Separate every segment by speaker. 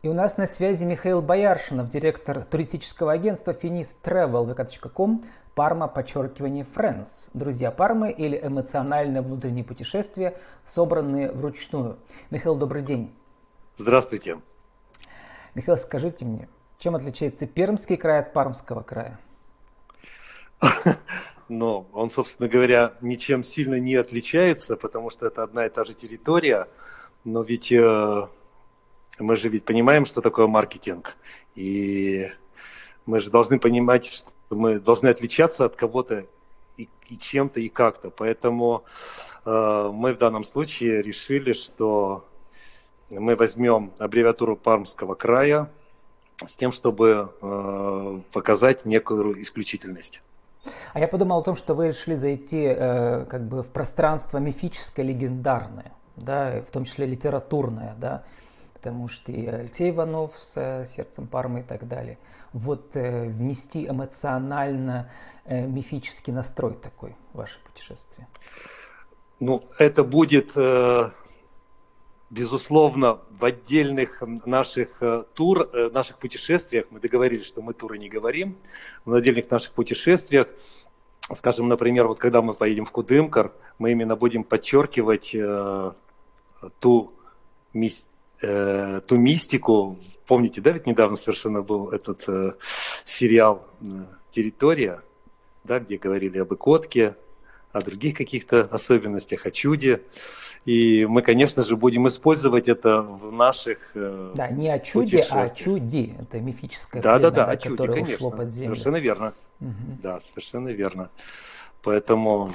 Speaker 1: И у нас на связи Михаил Бояршинов, директор туристического агентства Finis Travel, vk.com, Парма, подчеркивание Friends. Друзья Пармы или эмоциональное внутреннее путешествие, собранные вручную. Михаил, добрый день.
Speaker 2: Здравствуйте.
Speaker 1: Михаил, скажите мне, чем отличается Пермский край от Пармского края?
Speaker 2: Ну, он, собственно говоря, ничем сильно не отличается, потому что это одна и та же территория, но ведь э, мы же ведь понимаем, что такое маркетинг, и мы же должны понимать, что мы должны отличаться от кого-то и, и чем-то, и как-то. Поэтому э, мы в данном случае решили, что мы возьмем аббревиатуру Пармского края с тем, чтобы э, показать некую исключительность.
Speaker 1: А я подумал о том, что вы решили зайти э, как бы в пространство мифическое, легендарное, да, в том числе литературное, да, потому что и Алексей Иванов с э, «Сердцем Пармы» и так далее. Вот э, внести эмоционально э, мифический настрой такой в ваше путешествие.
Speaker 2: Ну, это будет, безусловно, в отдельных наших тур, наших путешествиях. Мы договорились, что мы туры не говорим. В отдельных наших путешествиях скажем, например, вот когда мы поедем в Кудымкар, мы именно будем подчеркивать ту миссию э, ту мистику. Помните, да, ведь недавно совершенно был этот э, сериал э, «Территория», да, где говорили об Икотке, о других каких-то особенностях, о чуде. И мы, конечно же, будем использовать это в наших
Speaker 1: э, Да, не о чуде, а о чуде. Это мифическое
Speaker 2: да, племя, да, да, да, о чуде, конечно. под землю. Совершенно верно. Угу. Да, совершенно верно. Поэтому,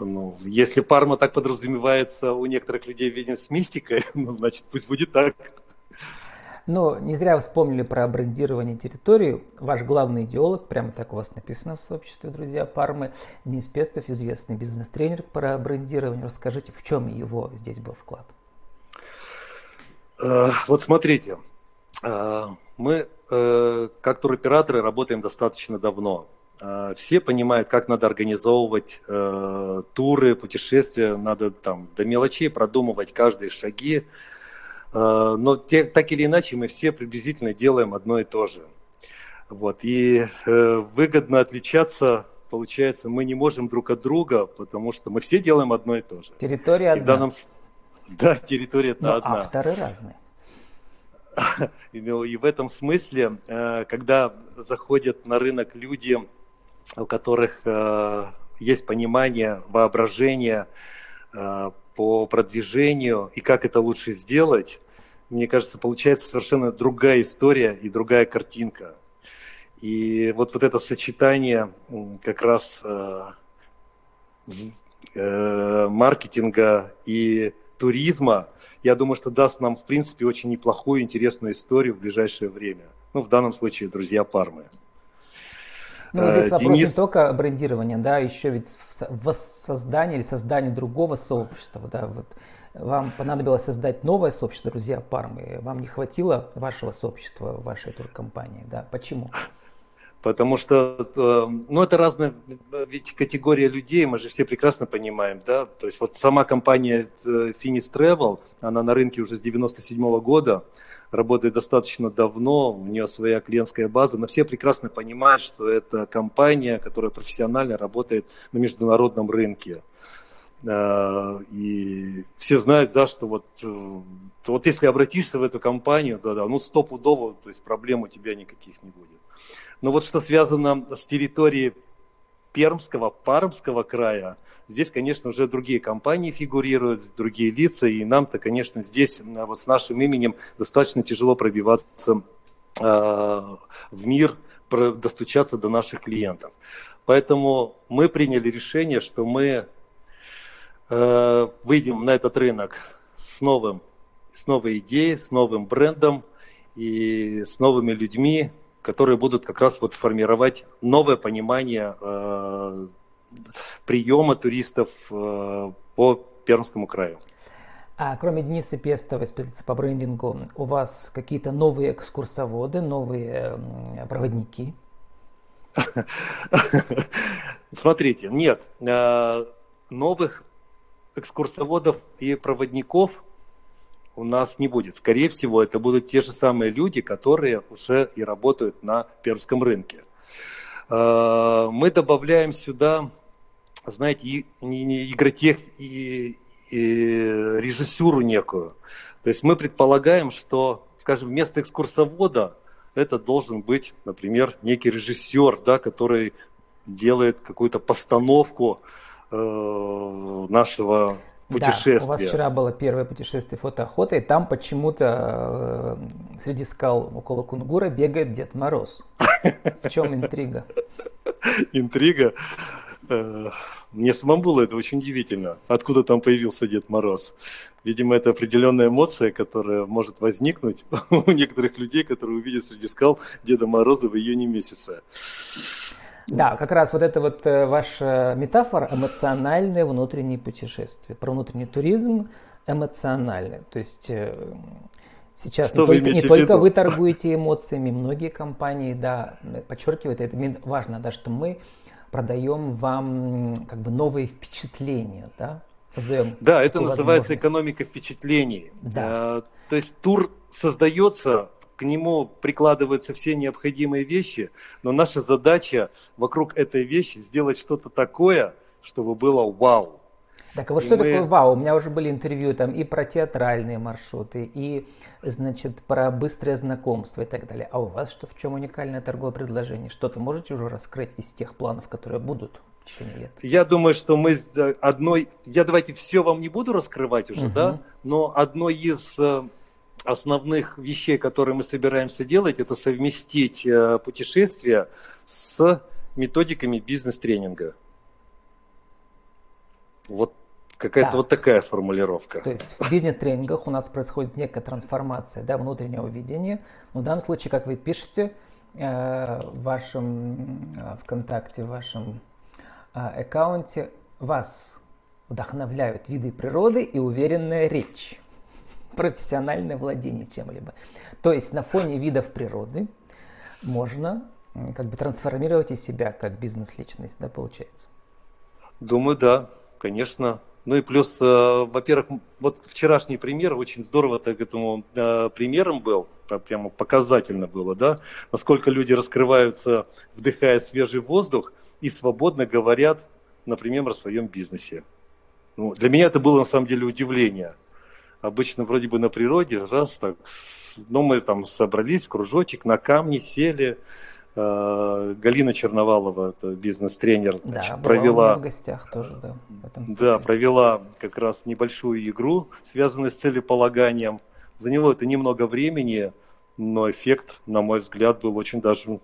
Speaker 2: ну, если Парма так подразумевается у некоторых людей, видим, с мистикой, ну, значит, пусть будет так.
Speaker 1: Но не зря вспомнили про брендирование территории. Ваш главный идеолог, прямо так у вас написано в сообществе, друзья, Пармы, Денис Пестов, известный бизнес-тренер про брендирование. Расскажите, в чем его здесь был вклад?
Speaker 2: Э, вот смотрите, э, мы э, как туроператоры работаем достаточно давно. А, все понимают, как надо организовывать э, туры, путешествия, надо там до мелочей продумывать каждые шаги. Э, но те, так или иначе мы все приблизительно делаем одно и то же. Вот. И э, выгодно отличаться, получается, мы не можем друг от друга, потому что мы все делаем одно и то же.
Speaker 1: Территория одна.
Speaker 2: данном... Да, территория
Speaker 1: Но
Speaker 2: одна.
Speaker 1: авторы разные.
Speaker 2: Ну, и в этом смысле, э, когда заходят на рынок люди, у которых э, есть понимание, воображение э, по продвижению и как это лучше сделать, мне кажется, получается совершенно другая история и другая картинка. И вот, вот это сочетание как раз э, э, маркетинга и туризма, я думаю, что даст нам, в принципе, очень неплохую, интересную историю в ближайшее время. Ну, в данном случае, друзья Пармы.
Speaker 1: Ну, здесь вопрос Денис... не только брендирования, да, еще ведь воссоздание или создание другого сообщества, да, вот. Вам понадобилось создать новое сообщество, друзья Пармы, вам не хватило вашего сообщества вашей туркомпании, да, почему?
Speaker 2: Потому что, э, ну, это разные, ведь категория людей, мы же все прекрасно понимаем, да, то есть вот сама компания э, Finis Travel, она на рынке уже с 97 -го года, работает достаточно давно, у нее своя клиентская база, но все прекрасно понимают, что это компания, которая профессионально работает на международном рынке. А, и все знают, да, что вот, э, вот если обратишься в эту компанию, да, да, ну стопудово, то есть проблем у тебя никаких не будет. Но вот что связано с территорией Пермского, Пармского края, здесь, конечно, уже другие компании фигурируют, другие лица, и нам-то, конечно, здесь вот с нашим именем достаточно тяжело пробиваться э, в мир, достучаться до наших клиентов. Поэтому мы приняли решение, что мы э, выйдем на этот рынок с новым, с новой идеей, с новым брендом и с новыми людьми, которые будут как раз вот формировать новое понимание э, приема туристов э, по Пермскому краю.
Speaker 1: А кроме Дениса Пестова, специалиста по брендингу, у вас какие-то новые экскурсоводы, новые проводники?
Speaker 2: Смотрите, нет, э, новых экскурсоводов и проводников у нас не будет. Скорее всего, это будут те же самые люди, которые уже и работают на пермском рынке. Э, мы добавляем сюда, знаете, игротех и, и режиссуру некую. То есть мы предполагаем, что, скажем, вместо экскурсовода это должен быть, например, некий режиссер, да, который делает какую-то постановку э, нашего путешествия. Да,
Speaker 1: у вас вчера было первое путешествие фотоохота, и там почему-то э, среди скал около Кунгура бегает Дед Мороз. В чем интрига?
Speaker 2: Интрига? Э, мне самому было это очень удивительно. Откуда там появился Дед Мороз? Видимо, это определенная эмоция, которая может возникнуть у некоторых людей, которые увидят среди скал Деда Мороза в июне месяце.
Speaker 1: Да, как раз вот это вот э, ваша метафора эмоциональное внутреннее путешествие. Про внутренний туризм эмоциональное. То есть э, сейчас Что не, только, не только вы торгуете эмоциями, многие компании, да, подчеркивают, это важно, да, что мы продаем вам как бы новые впечатления, да,
Speaker 2: создаем. Да, это называется экономика впечатлений. Да. Э, то есть тур создается к нему прикладываются все необходимые вещи, но наша задача вокруг этой вещи сделать что-то такое, чтобы было вау.
Speaker 1: Так, а вот и что мы... такое вау? У меня уже были интервью там и про театральные маршруты, и, значит, про быстрое знакомство и так далее. А у вас что, в чем уникальное торговое предложение? Что-то можете уже раскрыть из тех планов, которые будут в течение лет?
Speaker 2: Я думаю, что мы одной... Я давайте все вам не буду раскрывать уже, угу. да? Но одной из э, основных вещей, которые мы собираемся делать, это совместить э, путешествия с методиками бизнес-тренинга. Вот какая-то да. вот такая формулировка.
Speaker 1: То есть в бизнес-тренингах у нас происходит некая трансформация да, внутреннего видения. Но в данном случае, как вы пишете э, в вашем э, ВКонтакте, в вашем аккаунте, вас вдохновляют виды природы и уверенная речь профессиональное владение чем-либо. То есть на фоне видов природы можно как бы трансформировать из себя как бизнес-личность, да, получается?
Speaker 2: Думаю, да, конечно. Ну и плюс, э, во-первых, вот вчерашний пример очень здорово так этому э, примером был, прямо показательно было, да, насколько люди раскрываются, вдыхая свежий воздух и свободно говорят, например, о своем бизнесе. Ну, для меня это было на самом деле удивление – обычно вроде бы на природе, раз так, ну мы там собрались в кружочек, на камни сели, э, Галина Черновалова, это бизнес-тренер,
Speaker 1: да, значит, провела в гостях тоже, да.
Speaker 2: да, провела как раз небольшую игру, связанную с целеполаганием. Заняло это немного времени, но эффект, на мой взгляд, был очень даже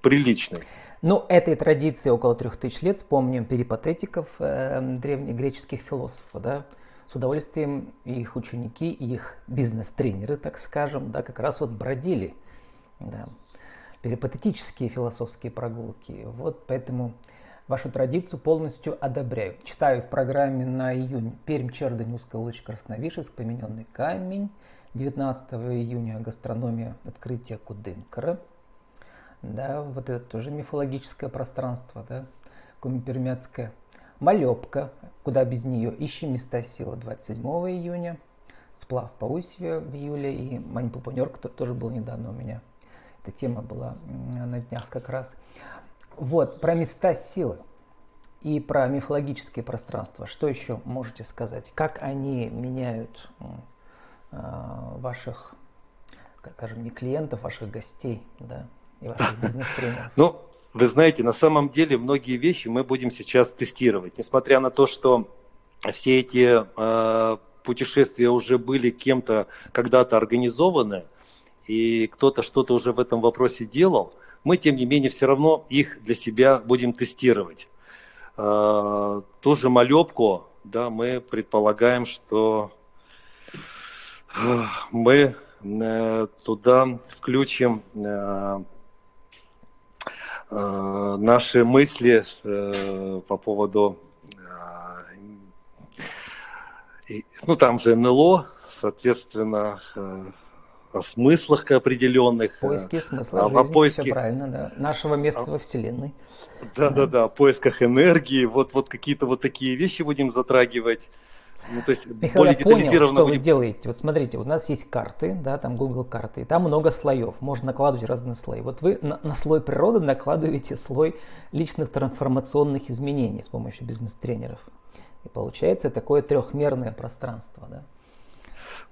Speaker 2: приличный.
Speaker 1: Ну, этой традиции около трех тысяч лет, вспомним перипатетиков э, древнегреческих философов, да, с удовольствием их ученики, их бизнес-тренеры, так скажем, да, как раз вот бродили. Да, перипатетические философские прогулки. Вот поэтому вашу традицию полностью одобряю. Читаю в программе на июнь Пермь, Чердань, Узкая Луч, Красновишеск, помененный камень. 19 июня гастрономия открытия Кудымкара. Да, вот это тоже мифологическое пространство, да, Кумипермяцкое. Малепка, куда без нее, ищем места силы 27 июня, сплав по Усеве в июле и Манипупунер, который тоже был недавно у меня. Эта тема была на днях как раз. Вот, про места силы и про мифологические пространства. Что еще можете сказать? Как они меняют э, ваших, скажем, не клиентов, ваших гостей, да, и ваших бизнес-тренеров?
Speaker 2: Ну, вы знаете, на самом деле многие вещи мы будем сейчас тестировать. Несмотря на то, что все эти э, путешествия уже были кем-то когда-то организованы, и кто-то что-то уже в этом вопросе делал, мы, тем не менее, все равно их для себя будем тестировать. Э, ту же малепку, да, мы предполагаем, что э, мы э, туда включим э, наши мысли э, по поводу, э, ну там же НЛО, соответственно, о смыслах определенных.
Speaker 1: Поиски смысла жизни, о поиске... все правильно, да. Нашего места во Вселенной.
Speaker 2: Да, да, да, о поисках энергии, вот, вот какие-то вот такие вещи будем затрагивать.
Speaker 1: Ну, то есть Михаил, более я понял, что будет... вы делаете. Вот смотрите, у нас есть карты, да, там Google карты, и там много слоев, можно накладывать разные слои. Вот вы на, на слой природы накладываете слой личных трансформационных изменений с помощью бизнес-тренеров. И получается такое трехмерное пространство, да.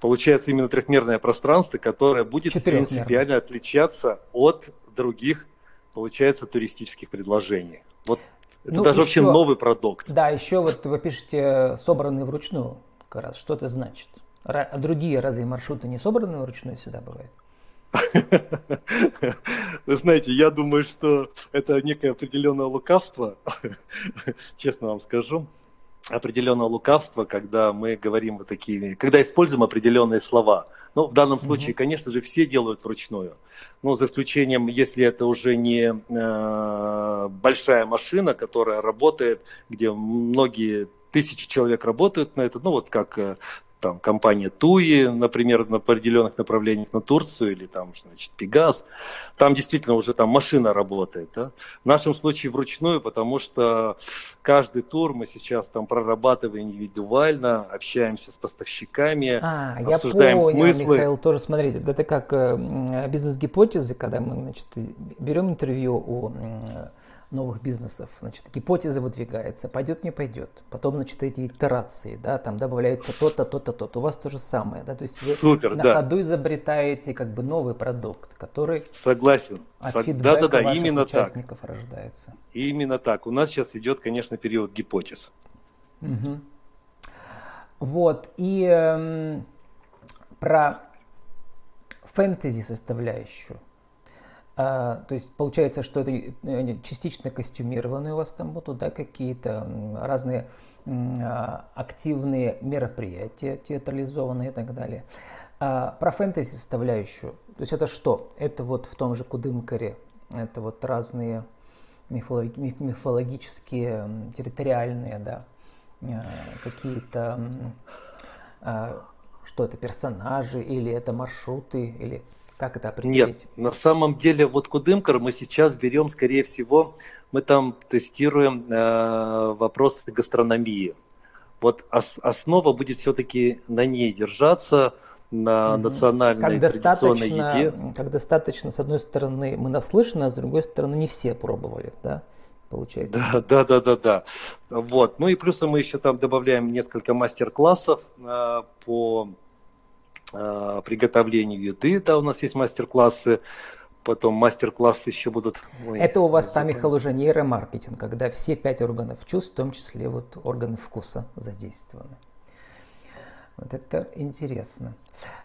Speaker 2: Получается именно трехмерное пространство, которое будет принципиально отличаться от других, получается, туристических предложений. Вот это ну, даже еще, вообще новый продукт.
Speaker 1: Да, еще вот вы пишете собранный вручную, как раз. Что это значит? А другие разве маршруты не собраны вручную всегда бывают?
Speaker 2: Вы знаете, я думаю, что это некое определенное лукавство, честно вам скажу определенное лукавство, когда мы говорим вот такими, когда используем определенные слова. Ну, в данном случае, mm-hmm. конечно же, все делают вручную. Ну, за исключением, если это уже не э, большая машина, которая работает, где многие тысячи человек работают на это, ну, вот как э, там компания Туи, например, на определенных направлениях на Турцию или там, значит, Пегас, там действительно уже там машина работает. Да? В нашем случае вручную, потому что каждый тур мы сейчас там прорабатываем индивидуально, общаемся с поставщиками,
Speaker 1: а, обсуждаем я понял, смыслы. Михаил, тоже смотрите, это как э, бизнес-гипотезы, когда мы значит, берем интервью у новых бизнесов. Значит, гипотеза выдвигается, пойдет, не пойдет. Потом, значит, эти итерации, да, там добавляется то-то, то-то, то-то. У вас то же самое, да, то есть вы
Speaker 2: Супер,
Speaker 1: на
Speaker 2: да.
Speaker 1: ходу изобретаете как бы новый продукт, который
Speaker 2: Согласен.
Speaker 1: от Сог... фидбэка да, да, да, именно участников так. рождается.
Speaker 2: Именно так. У нас сейчас идет, конечно, период гипотез.
Speaker 1: Угу. Вот, и эм, про фэнтези составляющую – а, то есть получается, что это э, частично костюмированные у вас там будут, да, какие-то разные а, активные мероприятия, театрализованные и так далее. А, про фэнтези составляющую, то есть это что? Это вот в том же Кудымкаре, это вот разные мифологи- мифологические, территориальные, да, а, какие-то, а, что это, персонажи, или это маршруты, или как это определить?
Speaker 2: Нет, на самом деле вот Кудымкар мы сейчас берем, скорее всего, мы там тестируем э, вопросы гастрономии. Вот ос- основа будет все-таки на ней держаться, на угу. национальной как традиционной еде.
Speaker 1: Как достаточно, с одной стороны, мы наслышаны, а с другой стороны, не все пробовали, да? Получается.
Speaker 2: Да, да, да, да, да. Вот. Ну и плюсом мы еще там добавляем несколько мастер-классов э, по приготовлению еды, да, у нас есть мастер-классы, потом мастер-классы еще будут.
Speaker 1: Ой, Это у вас там, Михаил, уже нейромаркетинг, когда все пять органов чувств, в том числе вот органы вкуса задействованы. Вот это интересно.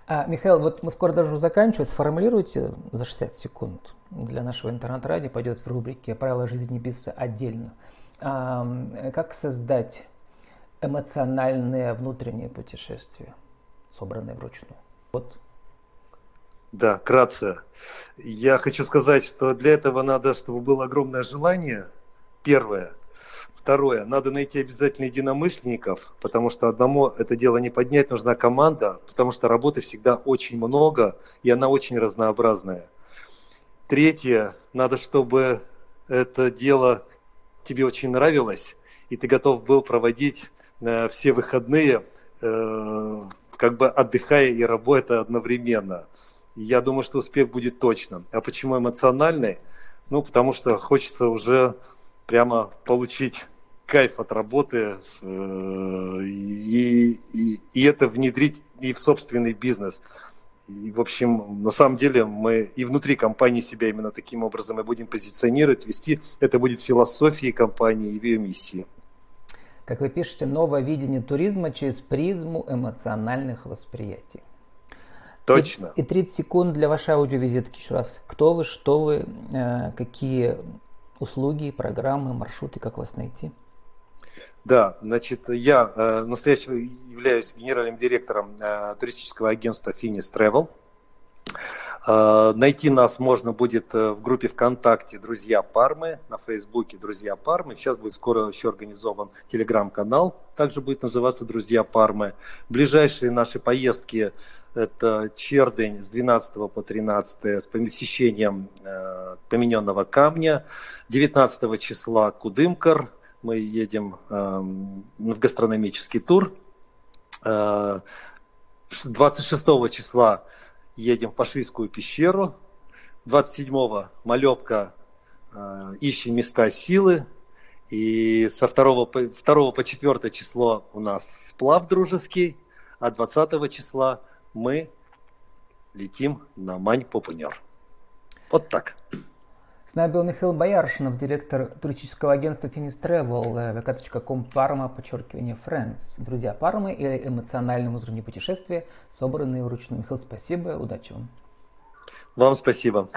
Speaker 1: А, Михаил, вот мы скоро должны заканчивать. Сформулируйте за 60 секунд для нашего интернет-радио, пойдет в рубрике «Правила жизни бизнеса» отдельно. А, как создать эмоциональное внутреннее путешествие? Собранные вручную. Вот.
Speaker 2: Да, кратко. Я хочу сказать, что для этого надо, чтобы было огромное желание, первое. Второе, надо найти обязательно единомышленников, потому что одному это дело не поднять, нужна команда, потому что работы всегда очень много, и она очень разнообразная. Третье, надо, чтобы это дело тебе очень нравилось, и ты готов был проводить э, все выходные э, как бы отдыхая и работая одновременно. Я думаю, что успех будет точным. А почему эмоциональный? Ну, потому что хочется уже прямо получить кайф от работы э, и, и, и это внедрить и в собственный бизнес. И, в общем, на самом деле мы и внутри компании себя именно таким образом и будем позиционировать, вести. Это будет философией компании и ее миссии
Speaker 1: как вы пишете, новое видение туризма через призму эмоциональных восприятий.
Speaker 2: Точно.
Speaker 1: И, и 30 секунд для вашей аудиовизитки еще раз. Кто вы, что вы, э, какие услуги, программы, маршруты, как вас найти?
Speaker 2: Да, значит, я э, настоящего являюсь генеральным директором э, туристического агентства Finis Travel. Э, найти нас можно будет э, в группе ВКонтакте «Друзья Пармы», на Фейсбуке «Друзья Пармы». Сейчас будет скоро еще организован телеграм-канал, также будет называться «Друзья Пармы». Ближайшие наши поездки – это Чердень с 12 по 13 с посещением э, помененного камня. 19 числа Кудымкар. Мы едем в гастрономический тур 26 числа едем в Пашийскую пещеру. 27-го Малепка ищем места силы. И со 2 по, 2 по 4 число у нас сплав дружеский, а 20 числа мы летим на Мань-Попунер. Вот так.
Speaker 1: С нами был Михаил Бояршинов, директор туристического агентства Finis Travel, vk.com Parma, подчеркивание Friends. Друзья Пармы и эмоциональные внутренние путешествия, собранные вручную. Михаил, спасибо, удачи вам.
Speaker 2: Вам спасибо.